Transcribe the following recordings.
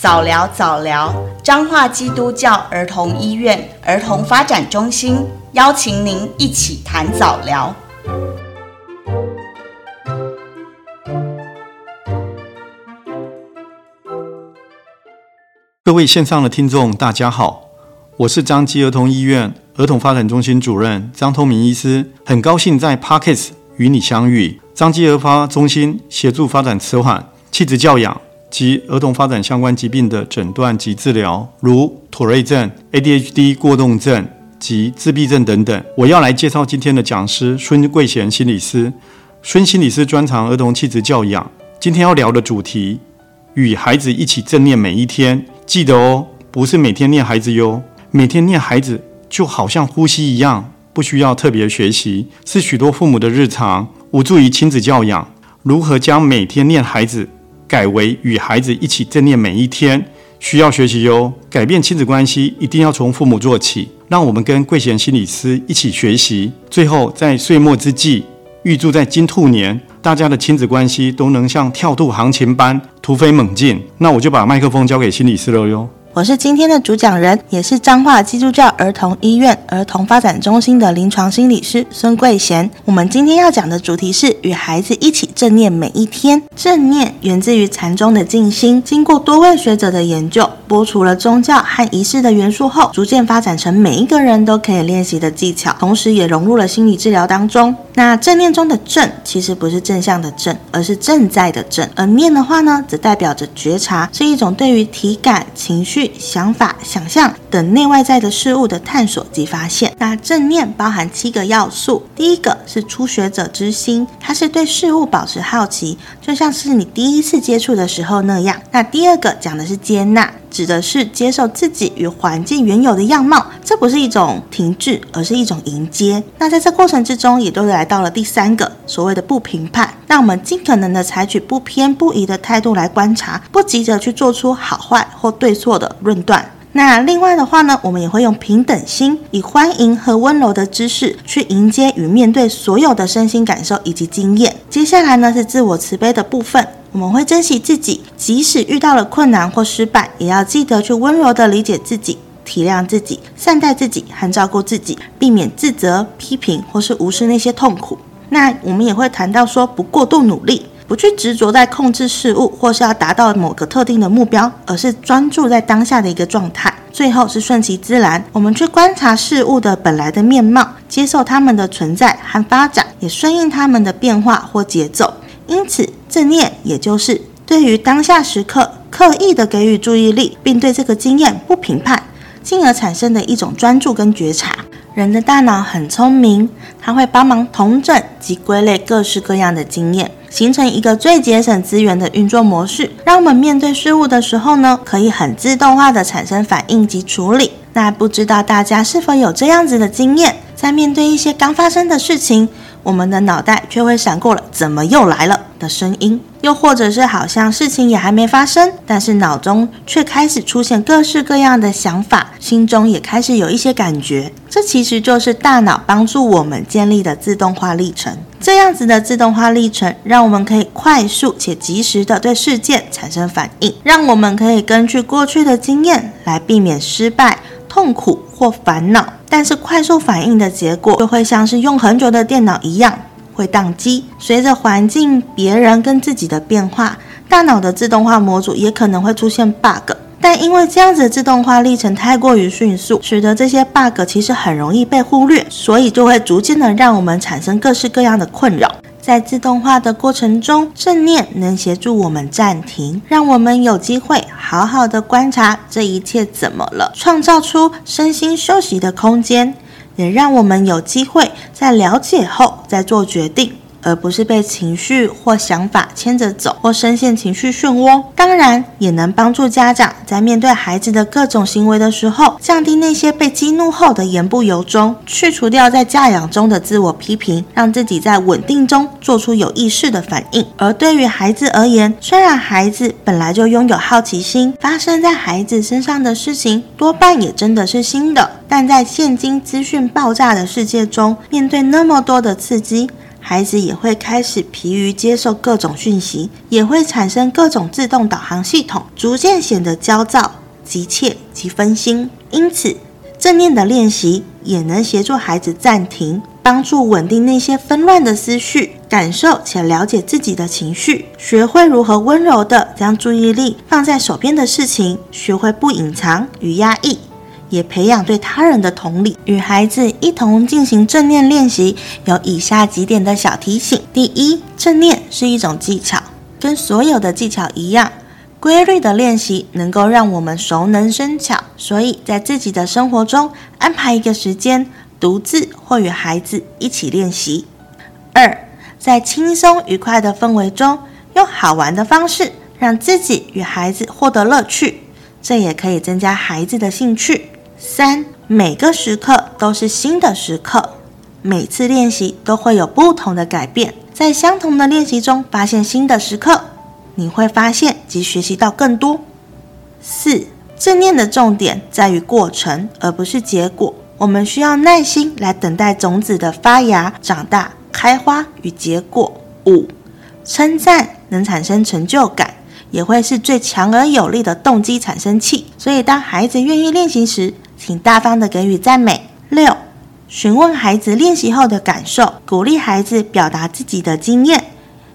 早疗早疗，彰化基督教儿童医院儿童发展中心邀请您一起谈早疗。各位线上的听众，大家好，我是彰基儿童医院儿童发展中心主任张通明医师，很高兴在 Podcast 与你相遇。彰基儿发中心协助发展迟缓、气质教养。及儿童发展相关疾病的诊断及治疗，如妥瑞症、ADHD 过动症及自闭症等等。我要来介绍今天的讲师孙桂贤心理师。孙心理师专长儿童气质教养。今天要聊的主题，与孩子一起正念每一天。记得哦，不是每天念孩子哟，每天念孩子就好像呼吸一样，不需要特别学习，是许多父母的日常，无助于亲子教养。如何将每天念孩子，改为与孩子一起正念每一天，需要学习哟。改变亲子关系一定要从父母做起。让我们跟贵贤心理师一起学习。最后，在岁末之际，预祝在金兔年，大家的亲子关系都能像跳兔行情般突飞猛进。那我就把麦克风交给心理师了哟。我是今天的主讲人，也是彰化基督教儿童医院儿童发展中心的临床心理师孙桂贤。我们今天要讲的主题是与孩子一起正念每一天。正念源自于禅宗的静心，经过多位学者的研究，剥除了宗教和仪式的元素后，逐渐发展成每一个人都可以练习的技巧，同时也融入了心理治疗当中。那正念中的正，其实不是正向的正，而是正在的正；而念的话呢，则代表着觉察，是一种对于体感、情绪。想法、想象等内外在的事物的探索及发现。那正念包含七个要素，第一个是初学者之心，它是对事物保持好奇，就像是你第一次接触的时候那样。那第二个讲的是接纳，指的是接受自己与环境原有的样貌，这不是一种停滞，而是一种迎接。那在这过程之中，也都来到了第三个所谓的不评判，让我们尽可能的采取不偏不倚的态度来观察，不急着去做出好坏或对错的论断。那另外的话呢，我们也会用平等心，以欢迎和温柔的姿势去迎接与面对所有的身心感受以及经验。接下来呢，是自我慈悲的部分，我们会珍惜自己，即使遇到了困难或失败，也要记得去温柔地理解自己，体谅自己，善待自己和照顾自己，避免自责、批评或是无视那些痛苦。那我们也会谈到说，不过度努力。不去执着在控制事物，或是要达到某个特定的目标，而是专注在当下的一个状态。最后是顺其自然，我们去观察事物的本来的面貌，接受它们的存在和发展，也顺应它们的变化或节奏。因此，正念也就是对于当下时刻刻意的给予注意力，并对这个经验不评判，进而产生的一种专注跟觉察。人的大脑很聪明，它会帮忙统整及归类各式各样的经验。形成一个最节省资源的运作模式，让我们面对事物的时候呢，可以很自动化的产生反应及处理。那不知道大家是否有这样子的经验，在面对一些刚发生的事情，我们的脑袋却会闪过了“怎么又来了”的声音，又或者是好像事情也还没发生，但是脑中却开始出现各式各样的想法，心中也开始有一些感觉。这其实就是大脑帮助我们建立的自动化历程。这样子的自动化历程，让我们可以快速且及时的对事件产生反应，让我们可以根据过去的经验来避免失败、痛苦或烦恼。但是快速反应的结果，就会像是用很久的电脑一样。会宕机，随着环境、别人跟自己的变化，大脑的自动化模组也可能会出现 bug。但因为这样子的自动化历程太过于迅速，使得这些 bug 其实很容易被忽略，所以就会逐渐的让我们产生各式各样的困扰。在自动化的过程中，正念能协助我们暂停，让我们有机会好好的观察这一切怎么了，创造出身心休息的空间。也让我们有机会在了解后再做决定。而不是被情绪或想法牵着走，或深陷情绪漩涡。当然，也能帮助家长在面对孩子的各种行为的时候，降低那些被激怒后的言不由衷，去除掉在教养中的自我批评，让自己在稳定中做出有意识的反应。而对于孩子而言，虽然孩子本来就拥有好奇心，发生在孩子身上的事情多半也真的是新的，但在现今资讯爆炸的世界中，面对那么多的刺激。孩子也会开始疲于接受各种讯息，也会产生各种自动导航系统，逐渐显得焦躁、急切及分心。因此，正念的练习也能协助孩子暂停，帮助稳定那些纷乱的思绪，感受且了解自己的情绪，学会如何温柔地将注意力放在手边的事情，学会不隐藏与压抑。也培养对他人的同理，与孩子一同进行正念练习，有以下几点的小提醒：第一，正念是一种技巧，跟所有的技巧一样，规律的练习能够让我们熟能生巧。所以在自己的生活中安排一个时间，独自或与孩子一起练习。二，在轻松愉快的氛围中，用好玩的方式让自己与孩子获得乐趣，这也可以增加孩子的兴趣。三，每个时刻都是新的时刻，每次练习都会有不同的改变。在相同的练习中发现新的时刻，你会发现及学习到更多。四，正念的重点在于过程，而不是结果。我们需要耐心来等待种子的发芽、长大、开花与结果。五，称赞能产生成就感，也会是最强而有力的动机产生器。所以，当孩子愿意练习时，请大方的给予赞美。六，询问孩子练习后的感受，鼓励孩子表达自己的经验，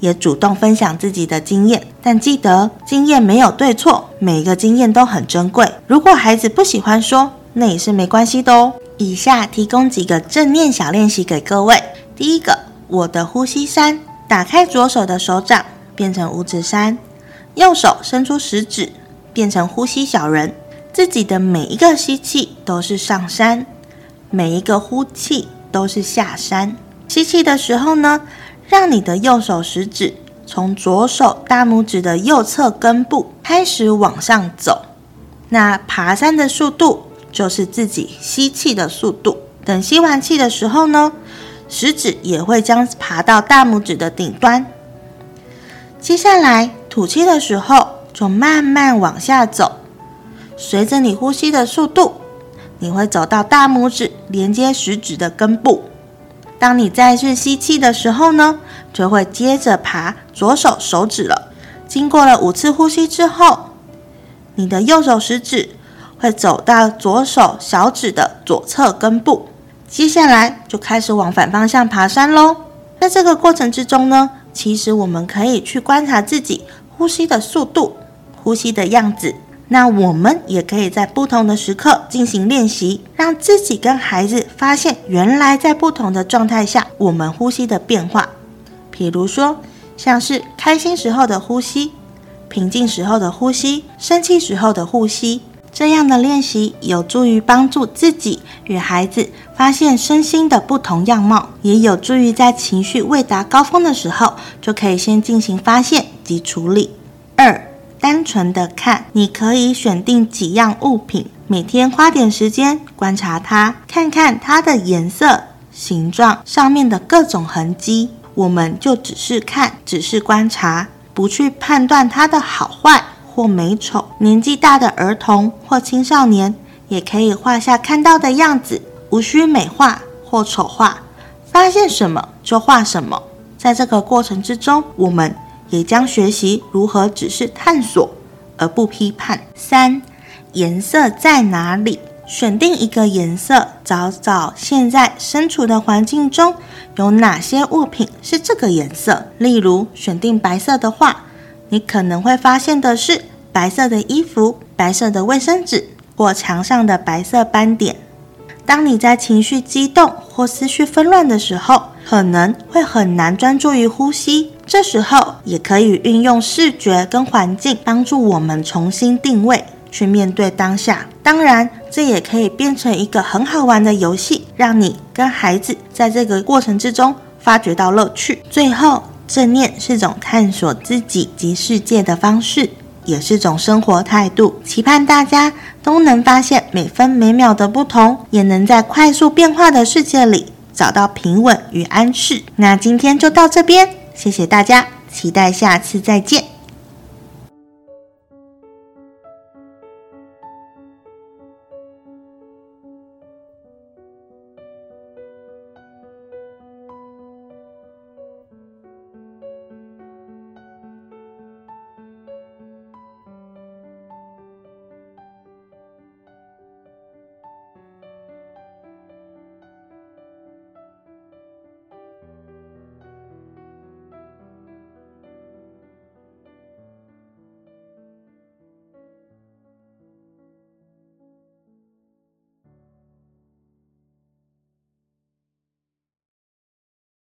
也主动分享自己的经验。但记得，经验没有对错，每一个经验都很珍贵。如果孩子不喜欢说，那也是没关系的哦。以下提供几个正念小练习给各位。第一个，我的呼吸山，打开左手的手掌，变成五指山，右手伸出食指，变成呼吸小人。自己的每一个吸气都是上山，每一个呼气都是下山。吸气的时候呢，让你的右手食指从左手大拇指的右侧根部开始往上走，那爬山的速度就是自己吸气的速度。等吸完气的时候呢，食指也会将爬到大拇指的顶端。接下来吐气的时候，就慢慢往下走。随着你呼吸的速度，你会走到大拇指连接食指的根部。当你再次吸气的时候呢，就会接着爬左手手指了。经过了五次呼吸之后，你的右手食指会走到左手小指的左侧根部。接下来就开始往反方向爬山喽。在这个过程之中呢，其实我们可以去观察自己呼吸的速度、呼吸的样子。那我们也可以在不同的时刻进行练习，让自己跟孩子发现原来在不同的状态下，我们呼吸的变化。比如说，像是开心时候的呼吸、平静时候的呼吸、生气时候的呼吸，这样的练习有助于帮助自己与孩子发现身心的不同样貌，也有助于在情绪未达高峰的时候，就可以先进行发现及处理。二。单纯的看，你可以选定几样物品，每天花点时间观察它，看看它的颜色、形状上面的各种痕迹。我们就只是看，只是观察，不去判断它的好坏或美丑。年纪大的儿童或青少年也可以画下看到的样子，无需美化或丑化，发现什么就画什么。在这个过程之中，我们。也将学习如何只是探索而不批判。三，颜色在哪里？选定一个颜色，找找现在身处的环境中有哪些物品是这个颜色。例如，选定白色的话，你可能会发现的是白色的衣服、白色的卫生纸或墙上的白色斑点。当你在情绪激动或思绪纷乱的时候，可能会很难专注于呼吸。这时候也可以运用视觉跟环境帮助我们重新定位，去面对当下。当然，这也可以变成一个很好玩的游戏，让你跟孩子在这个过程之中发掘到乐趣。最后，正念是种探索自己及世界的方式，也是种生活态度。期盼大家都能发现每分每秒的不同，也能在快速变化的世界里找到平稳与安适。那今天就到这边。谢谢大家，期待下次再见。